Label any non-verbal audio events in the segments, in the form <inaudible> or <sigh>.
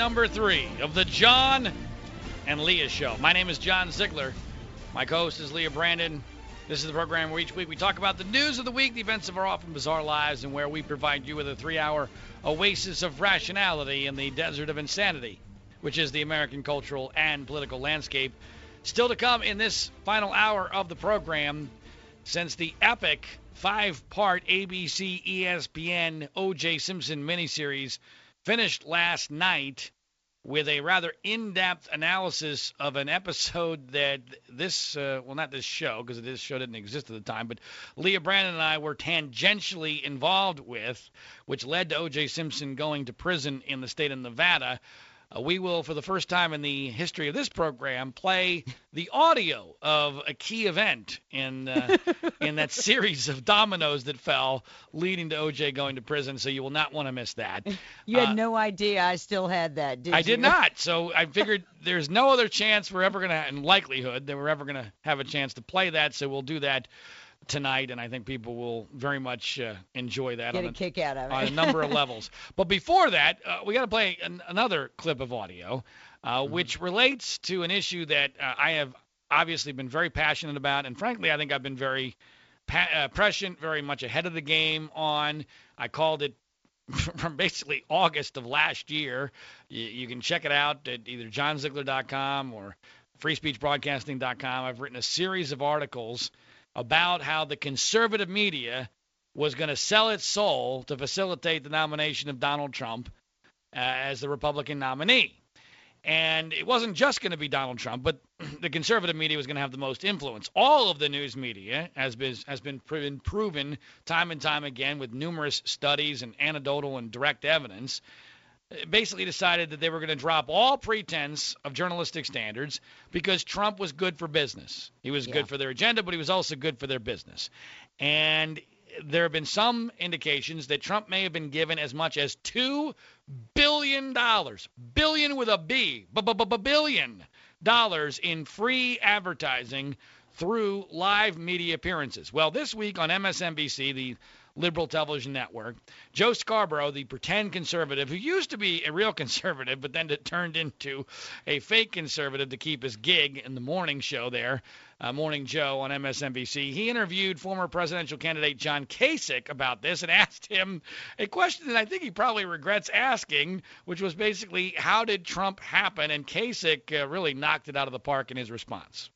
hour number three of the John and Leah Show. My name is John Ziegler. My co-host is Leah Brandon. This is the program where each week we talk about the news of the week, the events of our often bizarre lives, and where we provide you with a three-hour oasis of rationality in the desert of insanity, which is the American cultural and political landscape. Still to come in this final hour of the program, since the epic five-part ABC ESPN O.J. Simpson miniseries finished last night with a rather in-depth analysis of an episode that this, uh, well, not this show because this show didn't exist at the time, but Leah Brandon and I were tangentially involved with, which led to O.J. Simpson going to prison in the state of Nevada. Uh, we will, for the first time in the history of this program, play the audio of a key event in uh, <laughs> in that series of dominoes that fell, leading to OJ going to prison. So you will not want to miss that. You had Uh, no idea I still had that, did I you? did not. So I figured there's no other chance we're ever gonna, in likelihood, that we're ever gonna have a chance to play that. So we'll do that tonight, and I think people will very much uh, enjoy that. Get on a the- kick out of it. on a number of <laughs> levels. But before that, uh, we got to play an, another clip of audio, uh, which relates to an issue that uh, I have obviously been very passionate about, and frankly, I think I've been very pa- uh, prescient, very much ahead of the game on. I called it <laughs> from basically August of last year. You, you can check it out at either johnziegler.com or freespeechbroadcasting.com. I've written a series of articles about how the conservative media was going to sell its soul to facilitate the nomination of Donald Trump uh, as the Republican nominee. And it wasn't just going to be Donald Trump, but <clears throat> the conservative media was going to have the most influence. All of the news media has been has been proven, proven time and time again with numerous studies and anecdotal and direct evidence. Basically decided that they were going to drop all pretense of journalistic standards because Trump was good for business. He was Yeah. good for their agenda, but he was also good for their business. And there have been some indications that Trump may have been given as much as two billion dollars, billion with a b billion dollars in free advertising through live media appearances. Well, this week on MSNBC, the liberal television network, Joe Scarborough, the pretend conservative who used to be a real <laughs> conservative, but then it turned into a fake conservative to keep his gig in the morning show there, uh, Morning Joe on MSNBC. He interviewed former presidential candidate John Kasich about this and <laughs> asked him a question that I think he probably regrets asking, which was basically, how did Trump happen? And Kasich uh, really knocked it out of the park in his response.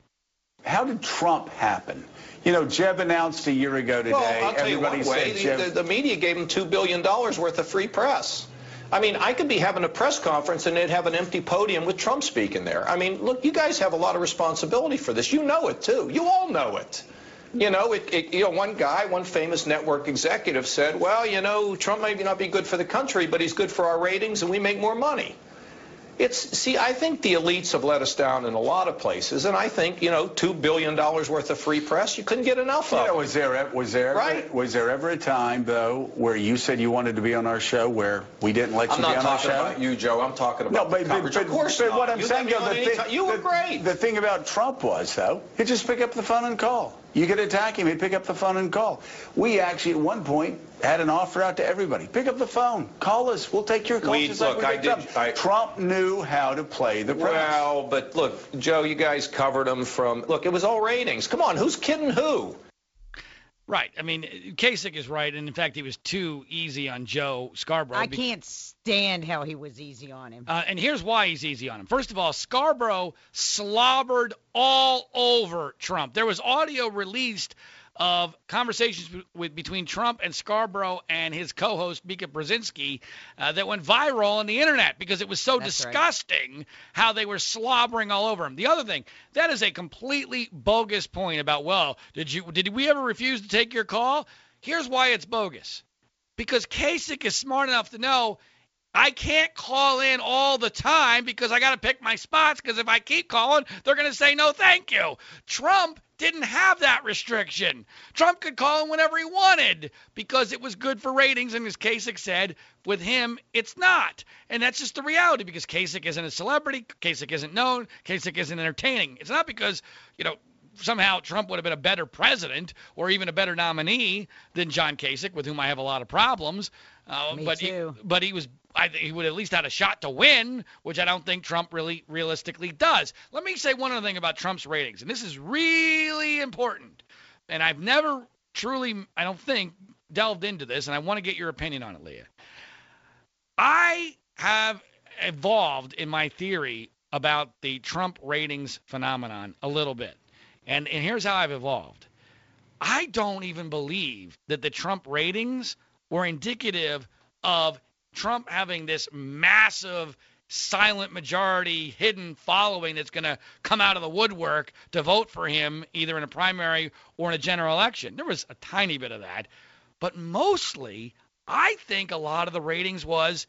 How did Trump happen? You know, Jeb announced a year ago today. Well, I'll tell you everybody one way. Jeb. The, the, the media gave him $2 billion worth of free press. I mean, I could be having a press conference and they'd have an empty podium with Trump speaking there. I mean, look, you guys have a lot of responsibility for this. You know it, too. You all know it. You know, it, it, you know, one guy, one famous network executive said, well, you know, Trump may not be good for the country, but he's good for our ratings and we make more money. It's see, I think the elites have let us down in a lot of places, and I think you know, two billion dollars worth of free press, you couldn't get enough of. know, was there was there Right. was there ever a time though where you said you wanted to be on our show where we didn't let I'm you be on our show? I'm not talking about you, Joe. I'm talking No, about but, the but, coverage. but, of course but not. what I'm you saying, though, the thing. You were the, great. The thing about Trump was, though, he'd just pick up the phone and call. You could attack him, he'd pick up the phone and call. We actually, at one point, had an offer out to everybody. Pick up the phone, call us, we'll take your call. We- just like look, we I did- up. I- Trump knew how to play the press. well, but look, Joe, you guys covered him from. Look, it was all ratings. Come on, who's kidding who? Right. I mean, Kasich is right, and in fact, he was too easy on Joe Scarborough. I can't stand how he was easy on him. Uh, and here's why he's easy on him. First of all, Scarborough slobbered all over Trump. There was audio released of conversations with, between Trump and Scarborough and his co-host Mika Brzezinski uh, that went viral on the internet because it was so That's right. disgusting how they were slobbering all over him. The other thing, that is a completely bogus point about well, did you did we ever refuse to take your call? Here's why it's bogus. Because Kasich is smart enough to know I can't call in all the time because I got to pick my spots because if I keep calling, they're going to say no thank you. Trump didn't have that restriction. Trump could call in whenever he wanted because it was good for ratings. And as Kasich said, with him, it's not. And that's just the reality because Kasich isn't a celebrity. Kasich isn't known. Kasich isn't entertaining. It's not because, you know, somehow Trump would have been a better president or even a better nominee than John Kasich, with whom I have a lot of problems. Uh, Me but too. He, but he was I he would at least had a shot to win, which I don't think Trump really realistically does. Let me say one other thing about Trump's ratings, and this is really important. And I've never truly, I don't think, delved into this, and I want to get your opinion on it, Leah. I have evolved in my theory about the Trump ratings phenomenon a little bit. And, and here's how I've evolved. I don't even believe that the Trump ratings were indicative of Trump having this massive silent majority hidden following that's going to come out of the woodwork to vote for him either in a primary or in a general election. There was a tiny bit of that, but mostly I think a lot of the ratings was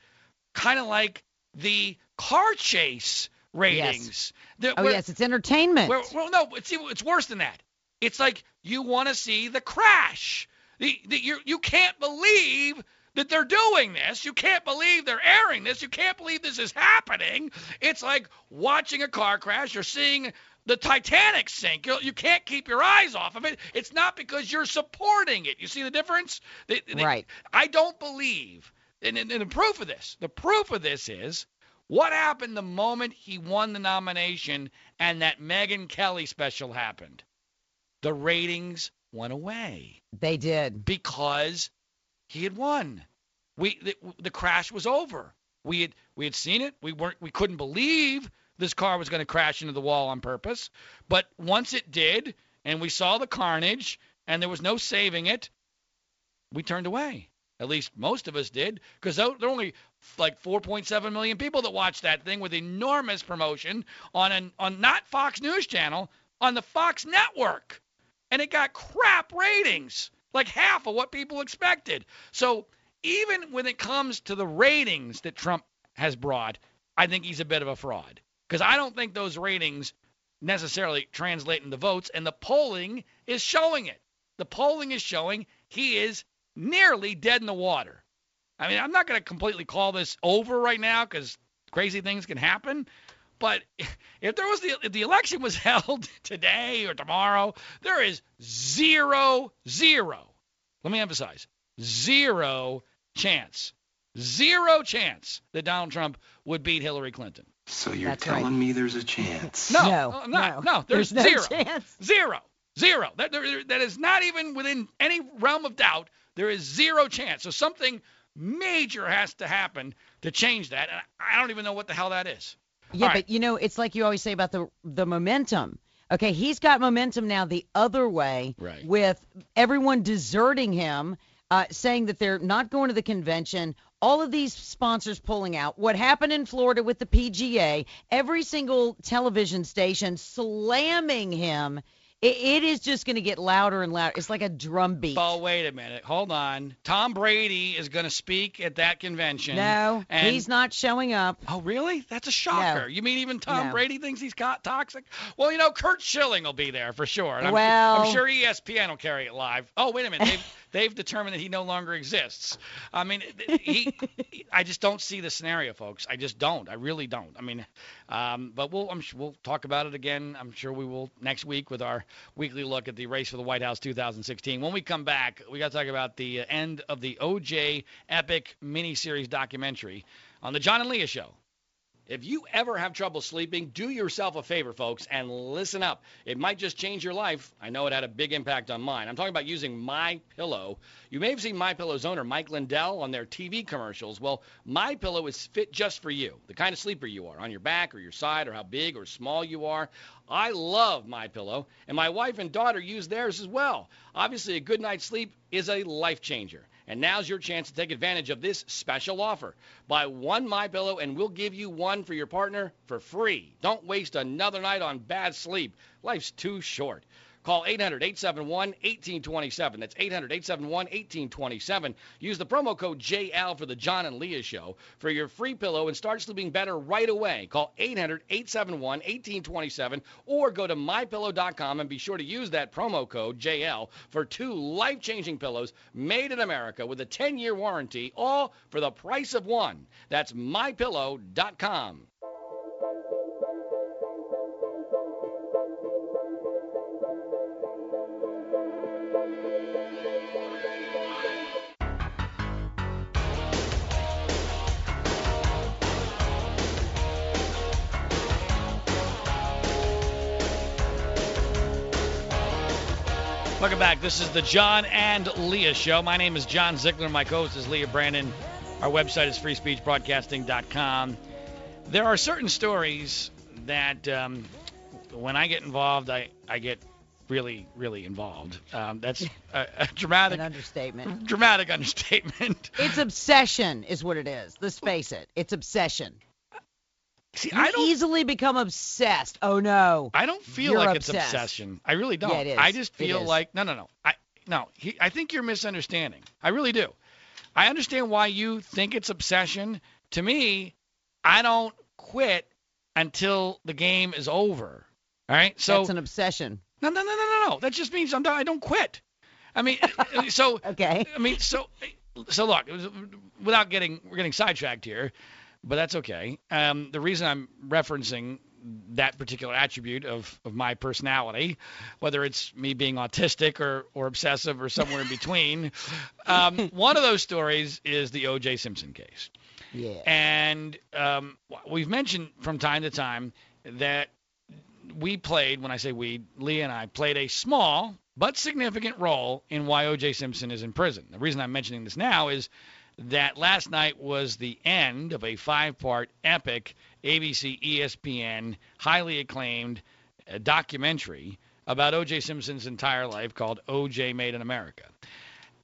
kind of like the car chase ratings. The- Oh yes, it's entertainment. well, well, no, it's it's worse than that. It's like you want to see the crash. The, the, you you can't believe that they're doing this. You can't believe they're airing this. You can't believe this is happening. It's like watching a car crash or seeing the Titanic sink. You, you can't keep your eyes off of it. It's not because you're supporting it. You see the difference? The- the- Right. I don't believe. And, and, and the proof of this, the proof of this is what happened the moment he won the nomination and that Megyn Kelly special happened? The ratings went away they did. because he had won. We the, the crash was over. We had we had seen it. We weren't we couldn't believe this car was going to crash into the wall on purpose. But once it did, and we saw the carnage, and there was no saving it, we turned away. At least most of us did, because there were only like 4.7 million people that watched that thing with enormous promotion on an on not Fox News Channel, on the Fox Network, and it got crap ratings, like half of what people expected. So even when it comes to the ratings that Trump has brought, I think he's a bit of a fraud, because I don't think those ratings necessarily translate into votes, and the polling is showing it. The polling is showing he is nearly dead in the water. I mean, I'm not going to completely call this over right now because crazy things can happen. But if there was the if the election was <laughs> held today or tomorrow, there is zero zero. Let me emphasize zero chance, zero chance that Donald Trump would beat Hillary Clinton. So you're That's right. telling me there's a chance? No, No, uh, no, no. there's, There's no zero, chance. zero, zero. That there, that is not even within any realm of doubt. There is zero chance. So something major has to happen to change that, and I don't even know what the hell that is. Yeah, right. but you know, it's like you always say about the the momentum. Okay, he's got momentum now the other way Right. with everyone deserting him, uh, saying that they're not going to the convention. All of these sponsors pulling out. What happened in Florida with the PGA? Every single television station slamming him. It, it is just going to get louder and louder. It's like a drum beat. Oh, wait a minute. Hold on. Tom Brady is going to speak at that convention. no, and he's not showing up. Oh, really? That's a shocker. No. You mean even Tom No. Brady thinks he's got toxic? Well, you know, Curt Schilling will be there for sure. I'm, Well- I'm sure ESPN will carry it live. Oh, wait a minute. <laughs> They've, determined that he no longer exists. I mean, he. I just don't see the scenario, folks. I just don't. I really don't. I mean, um, but we'll I'm, sure we'll talk about it again. I'm sure we will next week with our weekly look at the race for the White House 2016. When we come back, we got to talk about the uh, end of the OJ epic miniseries documentary on the John and Leah show. If you ever have trouble sleeping, do yourself a favor, folks, and listen up. It might just change your life. I know it had a big impact on mine. I'm talking about using My Pillow. You may have seen My Pillow's owner, Mike Lindell, on their TV commercials. Well, My Pillow is fit just for you, the kind of sleeper you are, on your back or your side, or how big or small you are. I love My Pillow, and my wife and daughter use theirs as well. Obviously, a good night's sleep is a life changer. And now's your chance to take advantage of this special offer. Buy one My Pillow and we'll give you one for your partner for free. Don't waste another night on bad sleep. Life's too short. Call 800-871-1827. That's 800-871-1827. Use the promo code JL for the John and Leah show for your free pillow and start sleeping better right away. Call 800-871-1827 or go to mypillow.com and be sure to use that promo code JL for two life-changing pillows made in America with a 10-year warranty, all for the price of one. That's mypillow.com. back. This is the John and Leah Show. My name is John Ziegler. My co-host is Leah Brandon. Our website is freespeechbroadcasting.com. There are certain stories that um, when I get involved, I, I get really, really involved. Um, that's <laughs> a, a dramatic, An understatement. <laughs> dramatic understatement. It's obsession, is what it is. Let's face it. It's obsession. See, You I don't easily become obsessed. Oh no. I don't feel You're like obsessed. it's obsession. I really don't. Yeah, it is. I just feel like no, no, no. I no. He, I think you're misunderstanding. I really do. I understand why you think it's obsession. To me, I don't quit until the game is over. All right. So That's an obsession. no, no, no, no, no, no. That just means I'm not, I don't quit. I mean, <laughs> so Okay. I mean, so so look, without getting we're getting sidetracked here, but that's okay. Um, the reason I'm referencing that particular attribute of, of my personality, whether it's me being autistic or, or obsessive or somewhere in <laughs> between, um, one of those stories is the O.J. Simpson case. Yeah. And um, we've mentioned from time to time that we played, when I say we, Lee and I played a small but significant role in why O.J. Simpson is in prison. The reason I'm mentioning this now is that last night was the end of a five part epic ABC ESPN highly acclaimed uh, documentary about O.J. Simpson's entire life called O.J. Made in America.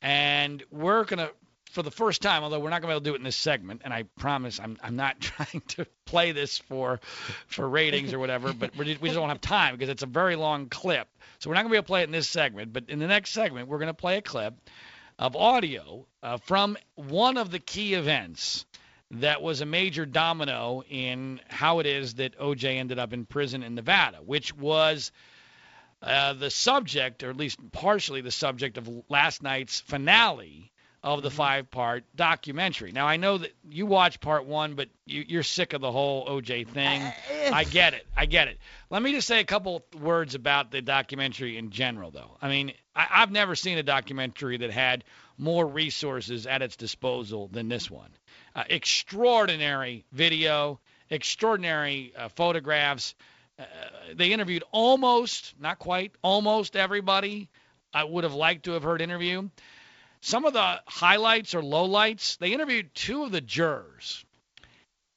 And we're going to, for the first time, although we're not going to be able to do it in this segment, and I promise I'm, I'm not <laughs> trying to play this for for ratings or whatever, but we just, we just don't have time because it's a very long clip. So we're not going to be able to play it in this segment, but in the next segment, we're going to play a clip of audio uh, from one of the key events that was a major domino in how it is that OJ ended up in prison in Nevada, which was uh, the subject, or at least partially the subject of last night's finale of the five-part documentary. Now I know that you watched part one, but you, you're sick of the whole OJ thing. I get it. I get it. Let me just say a couple words about the documentary in general, though. I mean, I, I've never seen a documentary that had more resources at its disposal than this one. Uh, extraordinary video, extraordinary uh, photographs. Uh, they interviewed almost, not quite, almost everybody I would have liked to have heard interview. Some of the highlights or lowlights, they interviewed two of the jurors.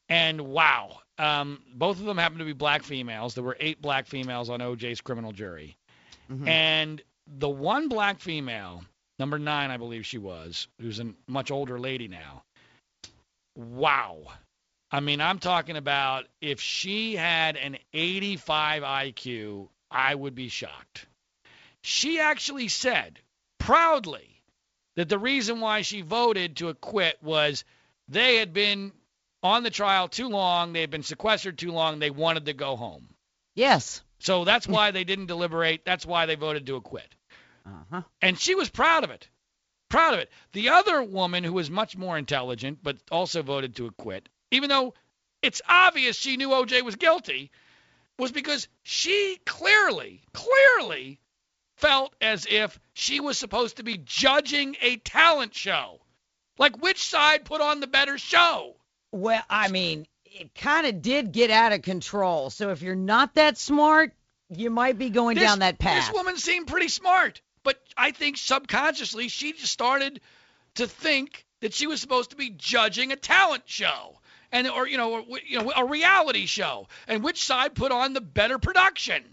And wow, um, both of them happened to be black females. There were eight black females on OJ's criminal jury. Mhm. And the one black female, number nine, I believe she was, who's a much older lady now. Wow. I mean, I'm talking about if she had an 85 IQ, I would be shocked. She actually said proudly that the reason why she voted to acquit was they had been on the trial too long, they had been sequestered too long, they wanted to go home. Yes. So that's why they didn't deliberate. That's why they voted to acquit. Uh-huh. And she was proud of it. Proud of it. The other woman who was much more intelligent but also voted to acquit, even though it's obvious she knew OJ was guilty, was because she clearly, clearly felt as if she was supposed to be judging a talent show. Like which side put on the better show? Well, I mean, it kind of did get out of control. So if you're not that smart, you might be going This- down that path. This woman seemed pretty smart, but I think subconsciously she just started to think that she was supposed to be judging a talent show and or you know or, you know a reality show and which side put on the better production.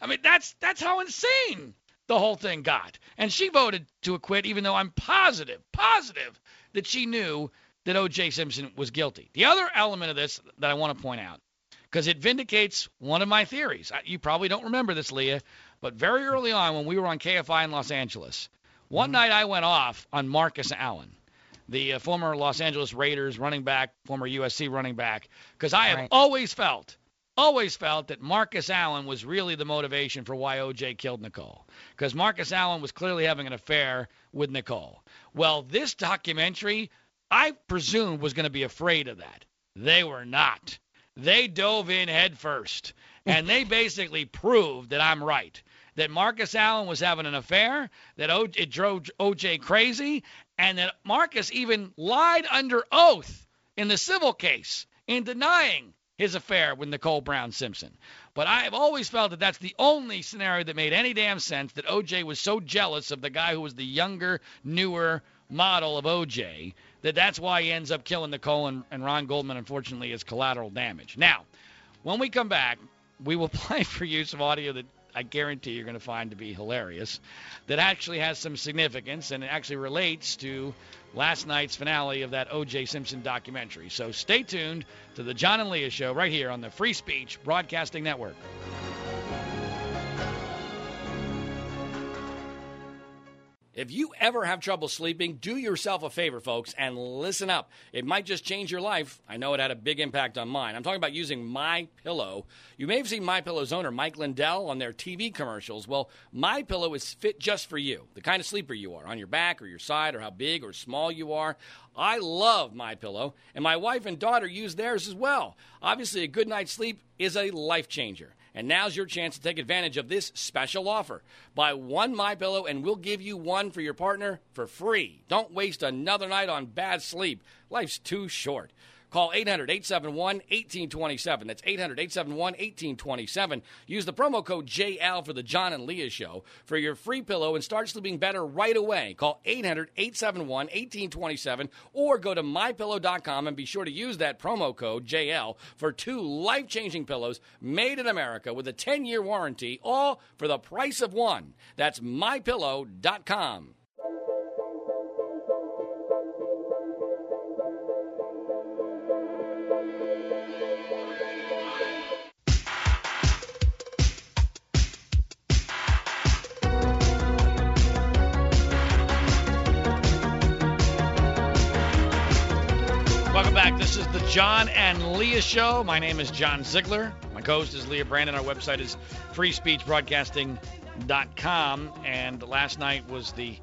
I mean that's that's how insane the whole thing got. And she voted to acquit even though I'm positive, positive that she knew that O.J. Simpson was guilty. The other element of this that I want to point out because it vindicates one of my theories. You probably don't remember this, Leah, but very early on when we were on KFI in Los Angeles, one night I went off on Marcus Allen, the uh, former Los Angeles Raiders running back, former USC running back, because I have Right. always felt, always felt that Marcus Allen was really the motivation for why OJ killed Nicole, because Marcus Allen was clearly having an affair with Nicole. Well, this documentary, I presumed was going to be afraid of that. They were not. They dove in headfirst, and they <laughs> basically proved that I'm right. That Marcus Allen was having an affair, that o- it drove OJ crazy, and that Marcus even lied under oath in the civil case in denying his affair with Nicole Brown Simpson. But I have always felt that that's the only scenario that made any damn sense that OJ was so jealous of the guy who was the younger, newer model of OJ that that's why he ends up killing Nicole and, and Ron Goldman, unfortunately, is collateral damage. Now, when we come back, we will <laughs> play for you some audio that I guarantee you're going to find to be hilarious, that actually has some significance and it actually relates to last night's finale of that O.J. Simpson documentary. So stay tuned to the John and Leah Show right here on the Free Speech Broadcasting Network. If you ever have trouble sleeping, do yourself a favor, folks, and listen up. It might just change your life. I know it had a big impact on mine. I'm talking about using My Pillow. You may have seen My Pillow's owner, Mike Lindell, on their TV commercials. Well, My Pillow is fit just for you, the kind of sleeper you are, on your back or your side, or how big or small you are. I love My Pillow, and my wife and daughter use theirs as well. Obviously, a good night's sleep is a life changer. And now's your chance to take advantage of this special offer. Buy one My Pillow and we'll give you one for your partner for free. Don't waste another night on bad sleep. Life's too short. Call 800 871 1827. That's 800 871 1827. Use the promo code JL for the John and Leah Show for your free pillow and start sleeping better right away. Call 800 871 1827 or go to mypillow.com and be sure to use that promo code JL for two life changing pillows made in America with a 10 year warranty, all for the price of one. That's mypillow.com. This is the John and Leah Show. My name is John Ziegler. My co-host is Leah Brandon. Our website is freespeechbroadcasting.com. And last night was the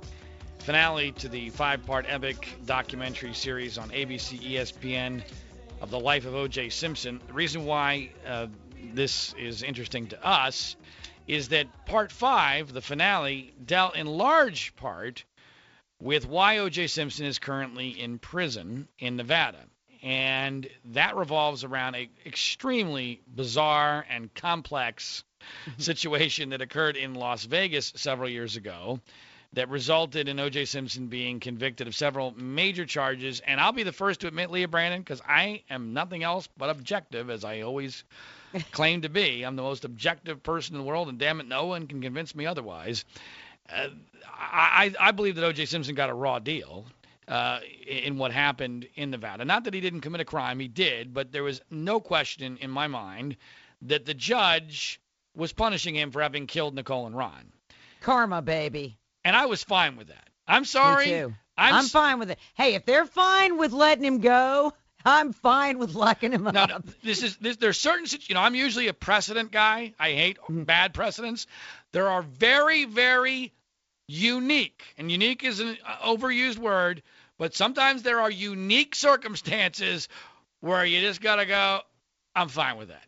finale to the five-part epic documentary series on ABC ESPN of the life of O.J. Simpson. The reason why uh, this is interesting to us is that part five, the finale, dealt in large part with why O.J. Simpson is currently in prison in Nevada. And that revolves around a extremely bizarre and complex <laughs> situation that occurred in Las Vegas several years ago that resulted in O.J. Simpson being convicted of several major charges. And I'll be the first to admit, Leah Brandon, because I am nothing else but objective, as I always <laughs> claim to be. I'm the most objective person in the world, and damn it, no one can convince me otherwise. Uh, I, I believe that O.J. Simpson got a raw deal uh, in what happened in Nevada. Not that he didn't commit a crime, he did, but there was no question in my mind that the judge was punishing him for having killed Nicole and Ron. Karma, baby. And I was fine with that. I'm sorry. Me too. I'm, I'm fine with it. Hey, if they're fine with letting him go, I'm fine with locking him No, up. no, this is this, there's certain you know I'm usually a precedent guy. I hate Mm-hmm. bad precedents. There are very very unique and unique is an uh, overused word, but sometimes there are unique circumstances where you just gotta go. I'm fine with that.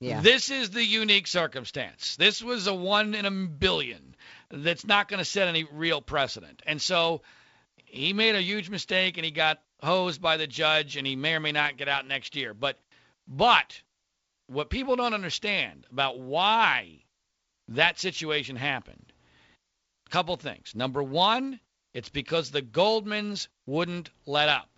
Yeah. This is the unique circumstance. This was a one in a billion that's not going to set any real precedent. And so he made a huge mistake and he got hosed by the judge and he may or may not get out next year. But but what people don't understand about why that situation happened, couple things. Number one, it's because the Goldmans wouldn't let up.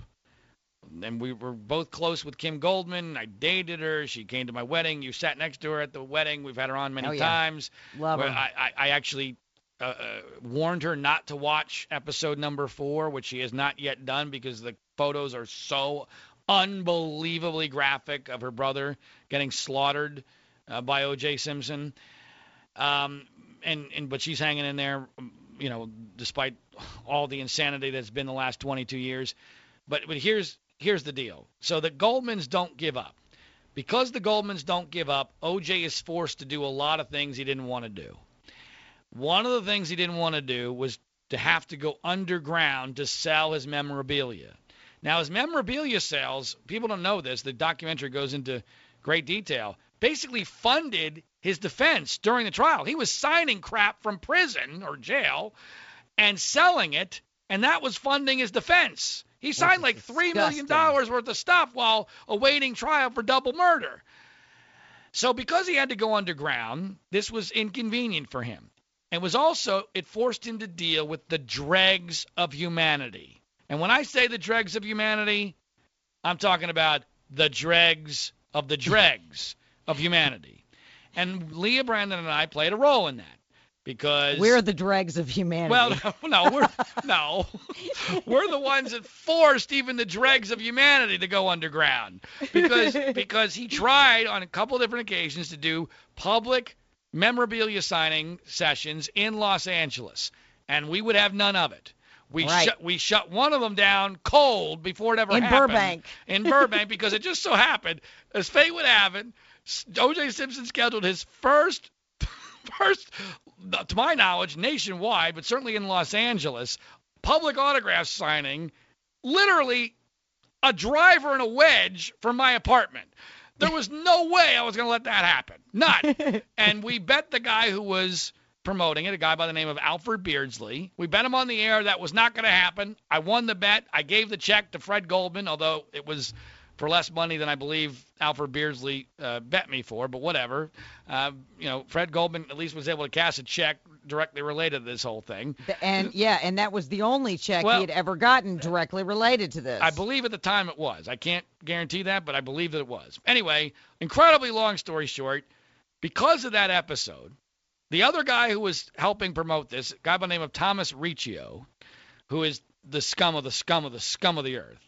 And we were both close with Kim Goldman. I dated her. She came to my wedding. You sat next to her at the wedding. We've had her on many Oh, yeah. times. Love him. I, I, I actually uh, uh, warned her not to watch episode number four, which she has not yet done because the photos are so unbelievably graphic of her brother getting slaughtered uh, by O.J. Simpson. Um, and and but she's hanging in there, um, you know, despite all the insanity that's been the last 22 years. But but here's here's the deal. So the Goldmans don't give up. Because the Goldmans don't give up, OJ is forced to do a lot of things he didn't want to do. One of the things he didn't want to do was to have to go underground to sell his memorabilia. Now, his memorabilia sales, people don't know this, the documentary goes into great detail, basically funded his defense during the trial. He was signing crap from prison or jail and selling it, and that was funding his defense. He signed like three million dollars worth of stuff while awaiting trial for double murder. So because he had to go underground, this was inconvenient for him. And was also it forced him to deal with the dregs of humanity. And when I say the dregs of humanity, I'm talking about the dregs of the dregs <laughs> of humanity. And Leah Brandon and I played a role in that because We're the dregs of humanity. well, <laughs> no, we're no, <laughs> we're the ones that forced even the dregs of humanity to go underground because <laughs> because he tried on a couple different occasions to do public memorabilia signing sessions in Los Angeles, and we would have none of it. We Right. shut we shut one of them down cold before it ever In happened in Burbank. in Burbank because it just so happened, as fate would have it, O.J. Simpson scheduled his first, <laughs> first, to my knowledge, nationwide, but certainly in Los Angeles, public autograph signing, literally a driver and a wedge from my apartment. There was no way I was going to let that happen. Not. <laughs> and we bet the guy who was promoting it, a guy by the name of Alfred Beardsley. We bet him on the air that was not going to happen. I won the bet. I gave the check to Fred Goldman, although it was for less money than I believe Alfred Beardsley uh, bet me for, but whatever. Uh, you know, Fred Goldman at least was able to cash a check directly related to this whole thing. and yeah, and that was the only check Well- he had ever gotten directly related to this. I believe at the time it was. I can't guarantee that, but I believe that it was. Anyway, incredibly long story short, because of that episode, the other guy who was helping promote this, a guy by the name of Thomas Riccio, who is the scum of the scum of the scum of the earth,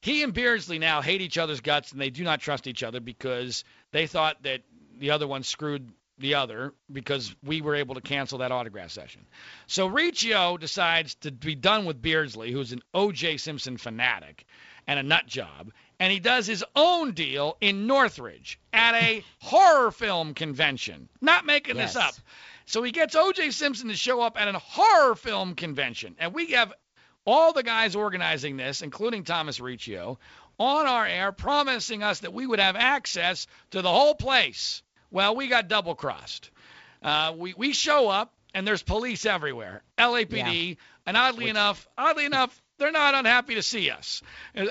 he and Beardsley now hate each other's guts and they do not trust each other because they thought that the other one screwed the other because we were able to cancel that autograph session. So Riccio decides to be done with Beardsley, who's an O.J. Simpson fanatic and a nut job, and he does his own deal in Northridge at a horror film convention. Not making Yes. this up. So he gets O.J. Simpson to show up at a horror film convention, and we have all the guys organizing this, including Thomas Riccio, on our air promising us that we would have access to the whole place. Well, we got double crossed. Uh, we, we show up, and there's police everywhere, LAPD, and oddly enough, oddly enough, they're not unhappy to see us.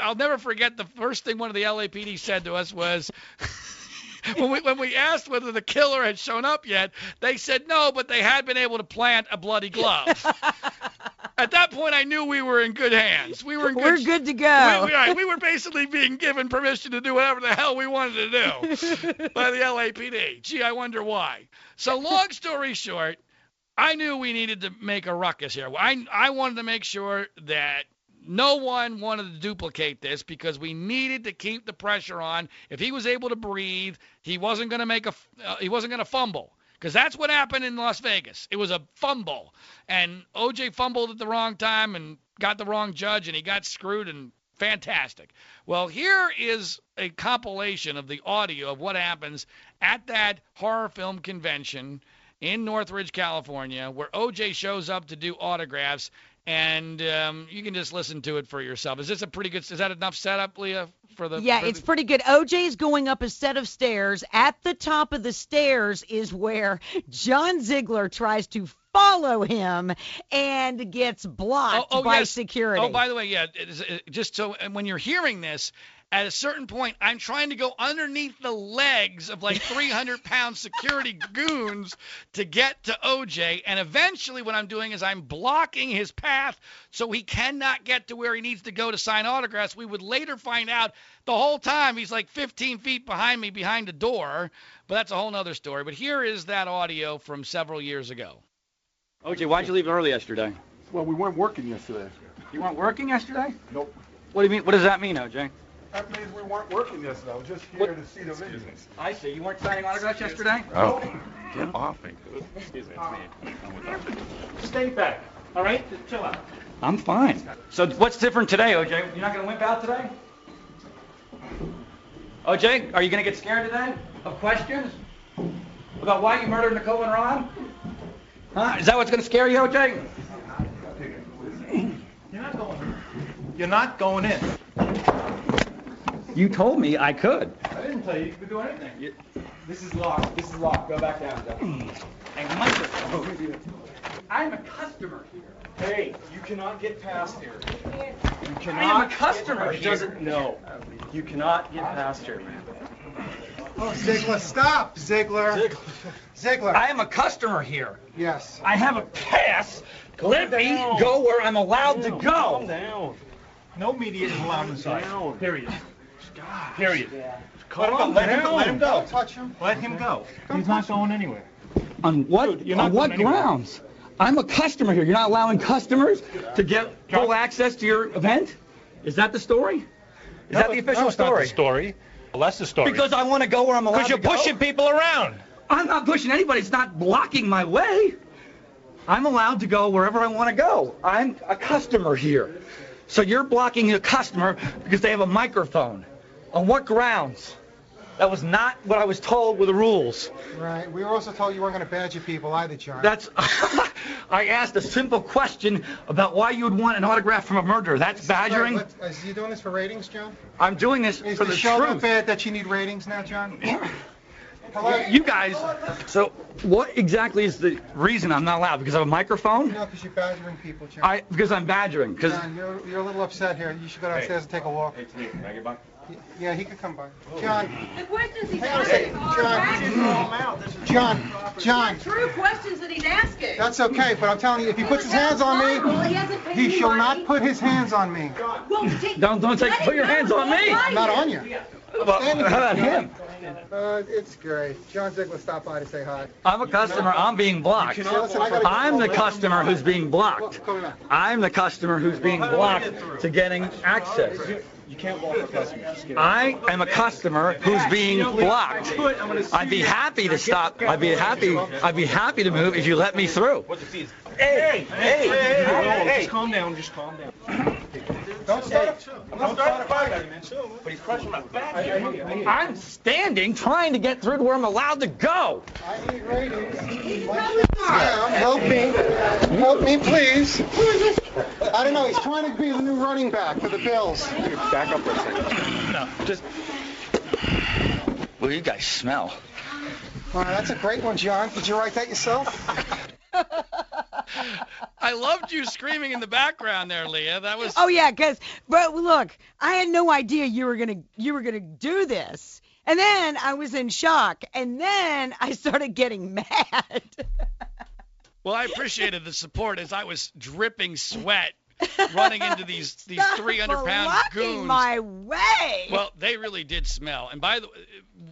I'll never forget the first thing one of the LAPD said to us was, <laughs> when we when we asked whether the killer had shown up yet, they said no, but they had been able to plant a bloody glove. <laughs> At that point, I knew we were in good hands. We were in good. We're good to go. We, we, right, we were basically being given permission to do whatever the hell we wanted to do <laughs> by the LAPD. Gee, I wonder why. So, long story short, I knew we needed to make a ruckus here. I, I wanted to make sure that no one wanted to duplicate this because we needed to keep the pressure on. If he was able to breathe, he wasn't going to make a uh, he wasn't going to fumble because that's what happened in Las Vegas. It was a fumble, and OJ fumbled at the wrong time and got the wrong judge, and he got screwed and fantastic. Well, here is a compilation of the audio of what happens at that horror film convention in Northridge, California, where OJ shows up to do autographs, and um, you can just listen to it for yourself. Is this a pretty good? Is that enough setup, Leah, for the? Yeah, for it's the- pretty good. OJ is going up a set of stairs. At the top of the stairs is where John Ziegler tries to follow him and gets blocked by yes. security. Oh, by the way, yeah, it is, it, just so and when you're hearing this, at a certain point, I'm trying to go underneath the legs of like 300 pound security goons to get to OJ, and eventually, what I'm doing is I'm blocking his path so he cannot get to where he needs to go to sign autographs. We would later find out the whole time he's like 15 feet behind me behind a door, but that's a whole nother story. But here is that audio from several years ago. OJ, why'd you leave early yesterday? Well, we weren't working yesterday. You weren't working yesterday? Nope. What do you mean? What does that mean, OJ? That means we weren't working yesterday. I was just here to see the video. I see. You weren't signing autographs yesterday? Oh. Get off me. Stay back. All right? Just chill out. I'm fine. So what's different today, OJ? You're not gonna wimp out today? OJ, are you gonna get scared today of questions about why you murdered Nicole and Ron? Huh? Is that what's gonna scare you, OJ? You're not going in. You're not going in. You told me I could. I didn't tell you you could do anything. You- This is locked. This is locked. Go back down, Jeff. And microphone. I'm a customer here. Hey, you cannot get past here. You cannot. I am a customer He here. doesn't know. You cannot get past here. Man. Oh, Ziegler, stop, Ziegler. Ziegler. I am a customer here. Yes. I have a pass. Let me go where I'm allowed to Calm go. down. No media is allowed inside. Period. Period. Let him, Calm let him, down. let him go. Don't touch him. Let him go. He's not going anywhere. On what? Dude, you're not on what grounds? I'm a customer here. You're not allowing customers to get full access to your event? Is that the story? Is that the official no, it's not story? the story. Well, that's the story. Because I want to go where I'm allowed to Because you're to go. pushing people around. I'm not pushing anybody. It's not blocking my way. I'm allowed to go wherever I want to go. I'm a customer here. So you're blocking a customer because they have a microphone. On what grounds? That was not what I was told were the rules. Right. We were also told you weren't going to badger people either, John. That's <laughs> I asked a simple question about why you would want an autograph from a murderer. That's badgering. Right, let's- uh, Is he doing this for ratings, John? I'm doing this Is for the the show that truth. bad that you need ratings now, John? <clears throat> Hello? You guys, so what exactly is the reason I'm not allowed? Because I have a microphone? No, because you're badgering people, John. I because I'm badgering. Because John, you're, you're a little upset here. You should go downstairs and take a walk. Can I get by? Yeah, he could come by. John, The questions he's Hang on a second. asking are John. John, John, true questions that he's asking. that's okay, but I'm telling you, if he puts his hands on Well, he me, he shall not put his hands on me. Well, take- Don't- don't take- put your go. hands on me. I'm not on you. well, how about him? Uh, it's great. John Ziegler stopped by to say hi. I'm a customer. I'm being blocked. I gotta go. I'm the customer who's being blocked. Look, come on. I'm the customer who's being blocked to getting access. You can't walk for customers. Just I am a customer who's being blocked. I'd be happy to stop. I'd be happy. I'd be happy to move if you let me through. Hey, hey, hey, hey, Just calm down. Just calm down. Don't start a, don't start a fight. But he's crushing my back. I'm standing trying to get through to where I'm allowed to go. I need ratings. Yeah, help me. Help me, please. I don't know. He's trying to be the new running back for the Bills. Back up for a second. No, just. Well, you guys smell. Wow, that's a great one, John. Did you write that yourself? I loved you screaming in the background there, Leah. That was. Oh yeah, cuz but look, I had no idea you were gonna you were gonna do this, and then I was in shock, and then I started getting <laughs> mad. Well, I appreciated the support as I was dripping sweat running into these <laughs> these 300 pound goons. my way. Well, they really did smell. And by the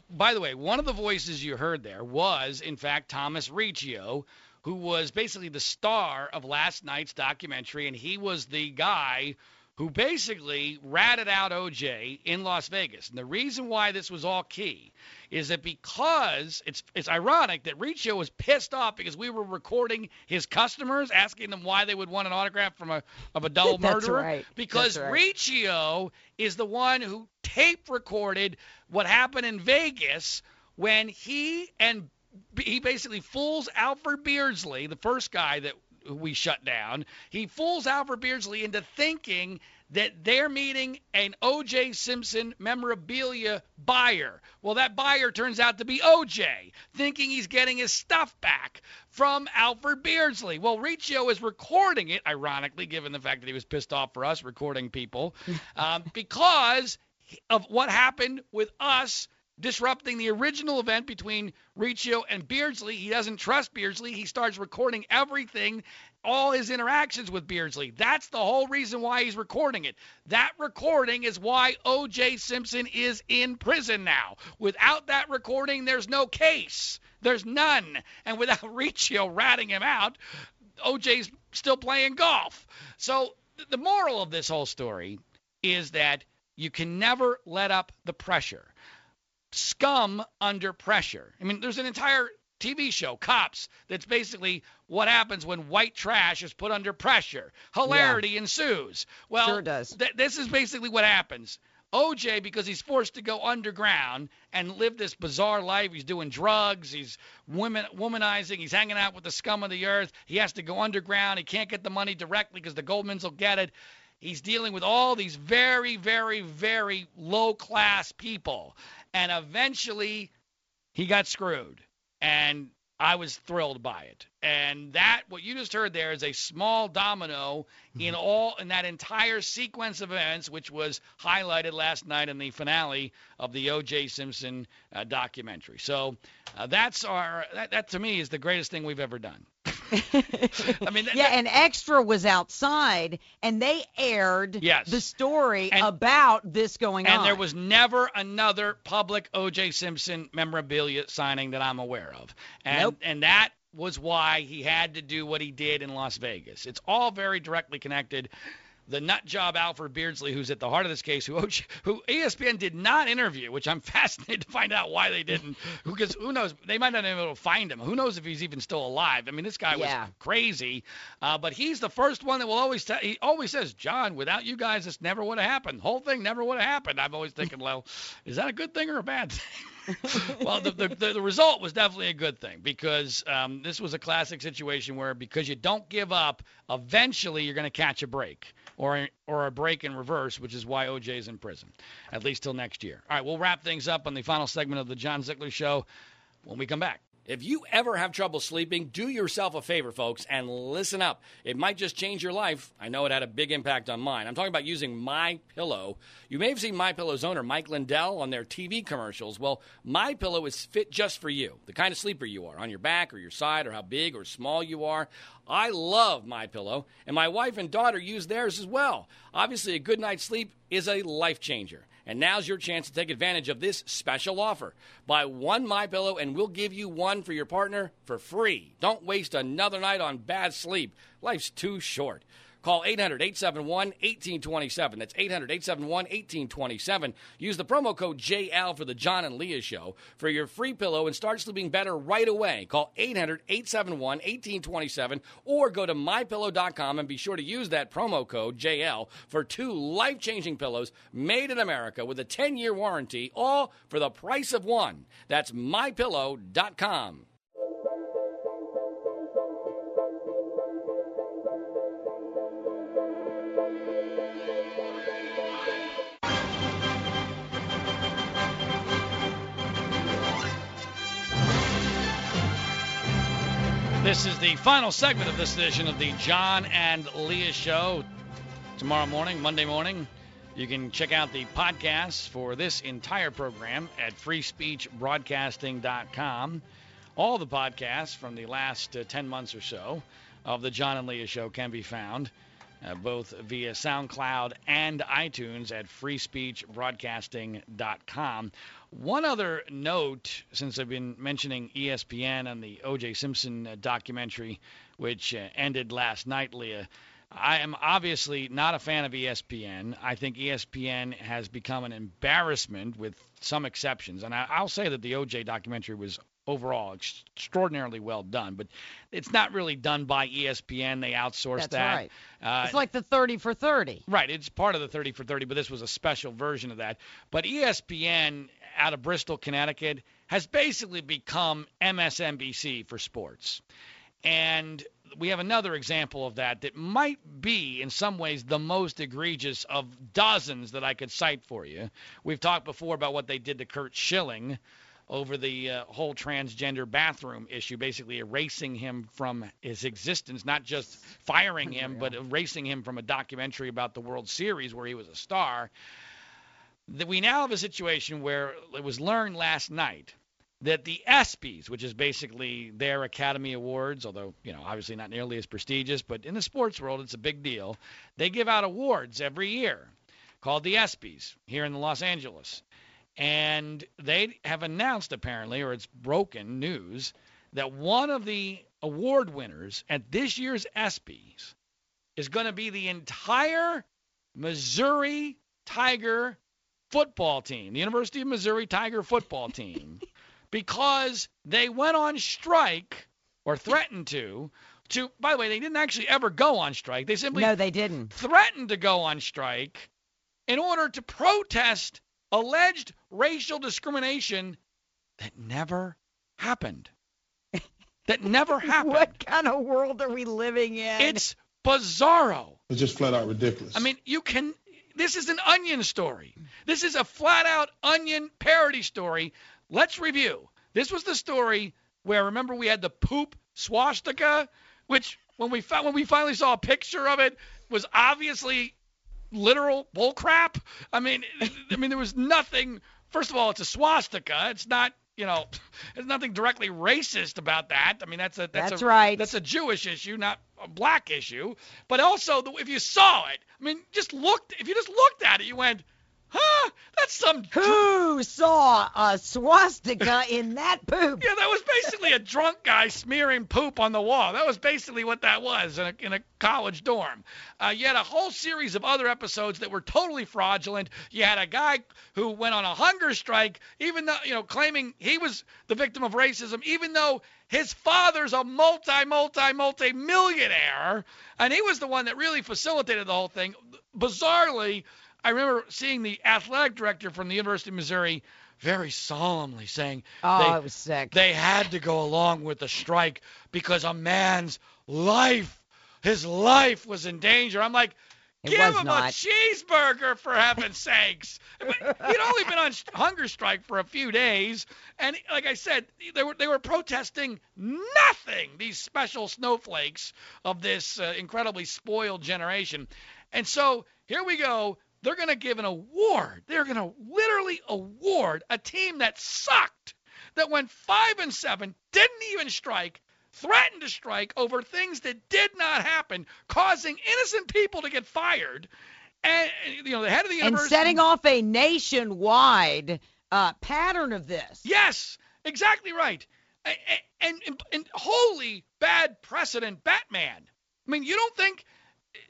by the way, one of the voices you heard there was in fact Thomas Riccio, who was basically the star of last night's documentary, and he was the guy who basically ratted out OJ in Las Vegas. And the reason why this was all key is that because it's it's ironic that Riccio was pissed off because we were recording his customers, asking them why they would want an autograph from a of a double <laughs> That's murderer. right. Because right. Riccio is the one who tape recorded what happened in Vegas when he and he basically fools Alfred Beardsley, the first guy that we shut down. He fools Alfred Beardsley into thinking that they're meeting an O.J. Simpson memorabilia buyer. Well, that buyer turns out to be O.J., thinking he's getting his stuff back from Alfred Beardsley. Well, Riccio is recording it, ironically, given the fact that he was pissed off for us recording people, <laughs> um, because of what happened with us disrupting the original event between Riccio and Beardsley. He doesn't trust Beardsley. He starts recording everything, all his interactions with Beardsley. That's the whole reason why he's recording it. That recording is why O.J. Simpson is in prison now. Without that recording, there's no case. There's none. And without <laughs> Riccio ratting him out, OJ's still playing golf. So the moral of this whole story is that you can never let up the pressure. Scum under pressure. I mean, there's an entire TV show, Cops, that's basically what happens when white trash is put under pressure. Hilarity ensues. Well, Sure does. th- this is basically what happens. OJ, because he's forced to go underground and live this bizarre life, he's doing drugs, he's woman, womanizing, he's hanging out with the scum of the earth. He has to go underground. He can't get the money directly because the Goldmans will get it. He's dealing with all these very, very, very low class people. And eventually he got screwed. And I was thrilled by it. And that what you just heard there is a small domino in all in that entire sequence of events, which was highlighted last night in the finale of the O.J. Simpson uh, documentary. So uh, that's our that, that to me is the greatest thing we've ever done. <laughs> I mean, that- yeah, and Extra was outside, and they aired Yes. the story And- about this going on. And there was never another public O.J. Simpson memorabilia signing that I'm aware of. And Nope. and that was why he had to do what he did in Las Vegas. It's all very directly connected. The nut job Alfred Beardsley, who's at the heart of this case, who who ESPN did not interview, which I'm <laughs> fascinated to find out why they didn't. Because who knows? They might not be able to find him. Who knows if he's even still alive? I mean, this guy Yeah. was crazy. Uh, but he's the first one that will always tell. He always says, "John, without you guys, this never would have happened. Whole thing never would have happened." I'm always thinking, well, is that a good thing or a bad thing? <laughs> <laughs> well, the, the, the, <laughs> result was definitely a good thing because um, this was a classic situation where because you don't give up, eventually you're going to catch a break or or a break in reverse, which is why OJ's in prison, at least till next year. All right, we'll wrap things up on the final segment of the John Ziegler Show when we come back. If you ever have trouble sleeping, do yourself a favor, folks, and listen up. It might just change your life. I know it had a big impact on mine. I'm talking about using My Pillow. You may have seen My Pillow's owner, Mike Lindell, on their TV commercials. Well, My Pillow is fit just for you, the kind of sleeper you are, on your back or your side, or how big or small you are. I love My Pillow, and my wife and daughter use theirs as well. Obviously, a good night's sleep is a life changer. And now's your chance to take advantage of this special offer. Buy one My Pillow and we'll give you one for your partner for free. Don't waste another night on bad sleep. Life's too short. Call 800 871 1827. That's 800 871 1827. Use the promo code JL for the John and Leah Show for your free pillow and start sleeping better right away. Call 800 871 1827 or go to mypillow.com and be sure to use that promo code JL for two life changing pillows made in America with a 10 year warranty, all for the price of one. That's mypillow.com. This is the final segment of this edition of the John and Leah Show. Tomorrow morning, Monday morning, you can check out the podcast for this entire program at freespeechbroadcasting.com. All the podcasts from the last uh, 10 months or so of the John and Leah Show can be found uh, both via SoundCloud and iTunes at freespeechbroadcasting.com. One other note, since I've been mentioning ESPN and the O.J. Simpson uh, documentary, which uh, ended last night, Leah. I am obviously not a fan of ESPN. I think ESPN has become an embarrassment with some exceptions. And I, I'll say that the OJ documentary was overall extraordinarily well done, but it's not really done by ESPN. They outsourced That's that. right. Uh, it's like the 30 for 30. Right, it's part of the 30 for 30, but this was a special version of that. But ESPN out of Bristol, Connecticut, has basically become MSNBC for sports. And we have another example of that that might be, in some ways, the most egregious of dozens that I could cite for you. We've talked before about what they did to Curt Schilling over the uh, whole transgender bathroom issue, basically erasing him from his existence, not just firing him, <laughs> but erasing him from a documentary about the World Series where he was a star. That we now have a situation where it was learned last night that the ESPYS, which is basically their Academy Awards, although you know obviously not nearly as prestigious, but in the sports world it's a big deal. They give out awards every year called the ESPYS here in Los Angeles, and they have announced apparently, or it's broken news, that one of the award winners at this year's ESPYS is going to be the entire Missouri Tiger football team, the University of Missouri Tiger football team, <laughs> because they went on strike or threatened to. To by the way, they didn't actually ever go on strike. They simply No, they didn't. threatened to go on strike in order to protest alleged racial discrimination that never happened. that never <laughs> happened. What kind of world are we living in? It's bizarro. It's just flat out ridiculous. I mean, you can. This is an onion story. This is a flat out onion parody story. Let's review. This was the story where remember we had the poop swastika, which when we found, when we finally saw a picture of it was obviously literal bullcrap. I mean, <laughs> I mean there was nothing. First of all, it's a swastika. It's not. You know, <laughs> there's nothing directly racist about that. I mean, that's a that's, That's a, right. That's a Jewish issue, not a black issue. But also, if you saw it, I mean, just looked. If you just looked at it, you went, huh? That's some. Who saw a swastika <laughs> in that poop? Yeah, that was basically a drunk guy smearing poop on the wall. That was basically what that was in a, in a college dorm. Uh, you had a whole series of other episodes that were totally fraudulent. You had a guy who went on a hunger strike, even though, you know, claiming he was the victim of racism, even though his father's a multi, multi, multi millionaire, and he was the one that really facilitated the whole thing. Bizarrely, I remember seeing the athletic director from the University of Missouri very solemnly saying Oh, they, it was sick. they had to go along with the strike because a man's life, his life was in danger. I'm like, It give him not. a cheeseburger for heaven's <laughs> sakes. But He'd only been on hunger strike for a few days, and like I said, they were they were protesting nothing. These special snowflakes of this uh, incredibly spoiled generation, and so here we go. They're going to give an award. They're going to literally award a team that sucked, that went five and seven, didn't even strike, threatened to strike over things that did not happen, causing innocent people to get fired. And you know, the head of the university and setting off a nationwide uh, pattern of this. Yes, exactly right. A- a- And, and, and holy bad precedent, Batman. I mean, you don't think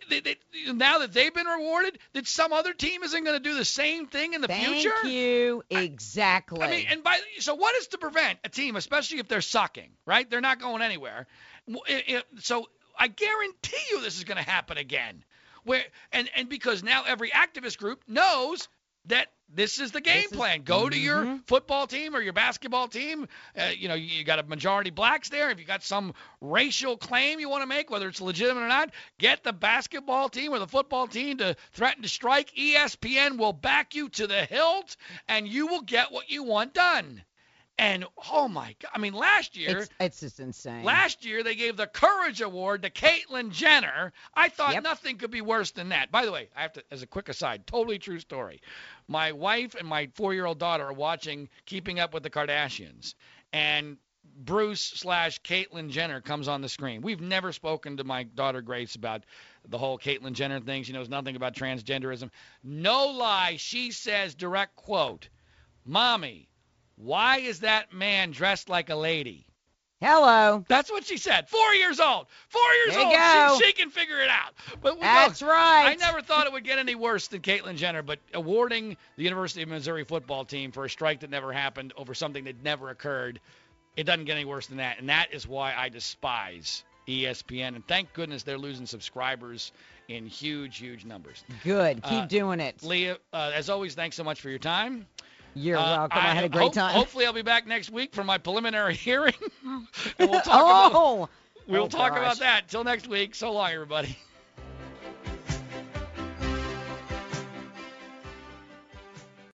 that, that now that they've been rewarded, that some other team isn't going to do the same thing in the Thank future? you. Exactly. I mean, and by so what is to prevent a team, especially if they're sucking, right? They're not going anywhere. It- it- So I guarantee you this is going to happen again. Where and and because now every activist group knows that this is the game This is- plan. Go to your Mhm. football team or your basketball team. Uh, you know, you, you got a majority blacks there. If you got some racial claim you want to make, whether it's legitimate or not, get the basketball team or the football team to threaten to strike. ESPN will back you to the hilt, and you will get what you want done. And oh my God, I mean, last year. it's, it's just insane. Last year they gave the Courage Award to Caitlyn Jenner. I thought Yep. nothing could be worse than that. By the way, I have to, as a quick aside, totally true story. My wife and my four-year-old daughter are watching Keeping Up with the Kardashians, and Bruce slash Caitlyn Jenner comes on the screen. We've never spoken to my daughter Grace about the whole Caitlyn Jenner thing. She knows nothing about transgenderism. No lie, she says, direct quote, "Mommy, why is that man dressed like a lady?" Hello. That's what she said. Four years old. Four years old. She, she can figure it out. But That's right. I never thought it would get any worse than Caitlyn Jenner, but awarding the University of Missouri football team for a strike that never happened over something that never occurred, it doesn't get any worse than that. And that is why I despise ESPN. And thank goodness they're losing subscribers in huge, huge numbers. Good. Keep Uh, doing it. Leah, uh, as always, thanks so much for your time. You're Uh, welcome. I, had a great hope- time. Hopefully, I'll be back next week for my preliminary <laughs> hearing. <laughs> and we'll talk about oh. <laughs> We'll Oh, talk gosh. about that. Till next week. So long, everybody.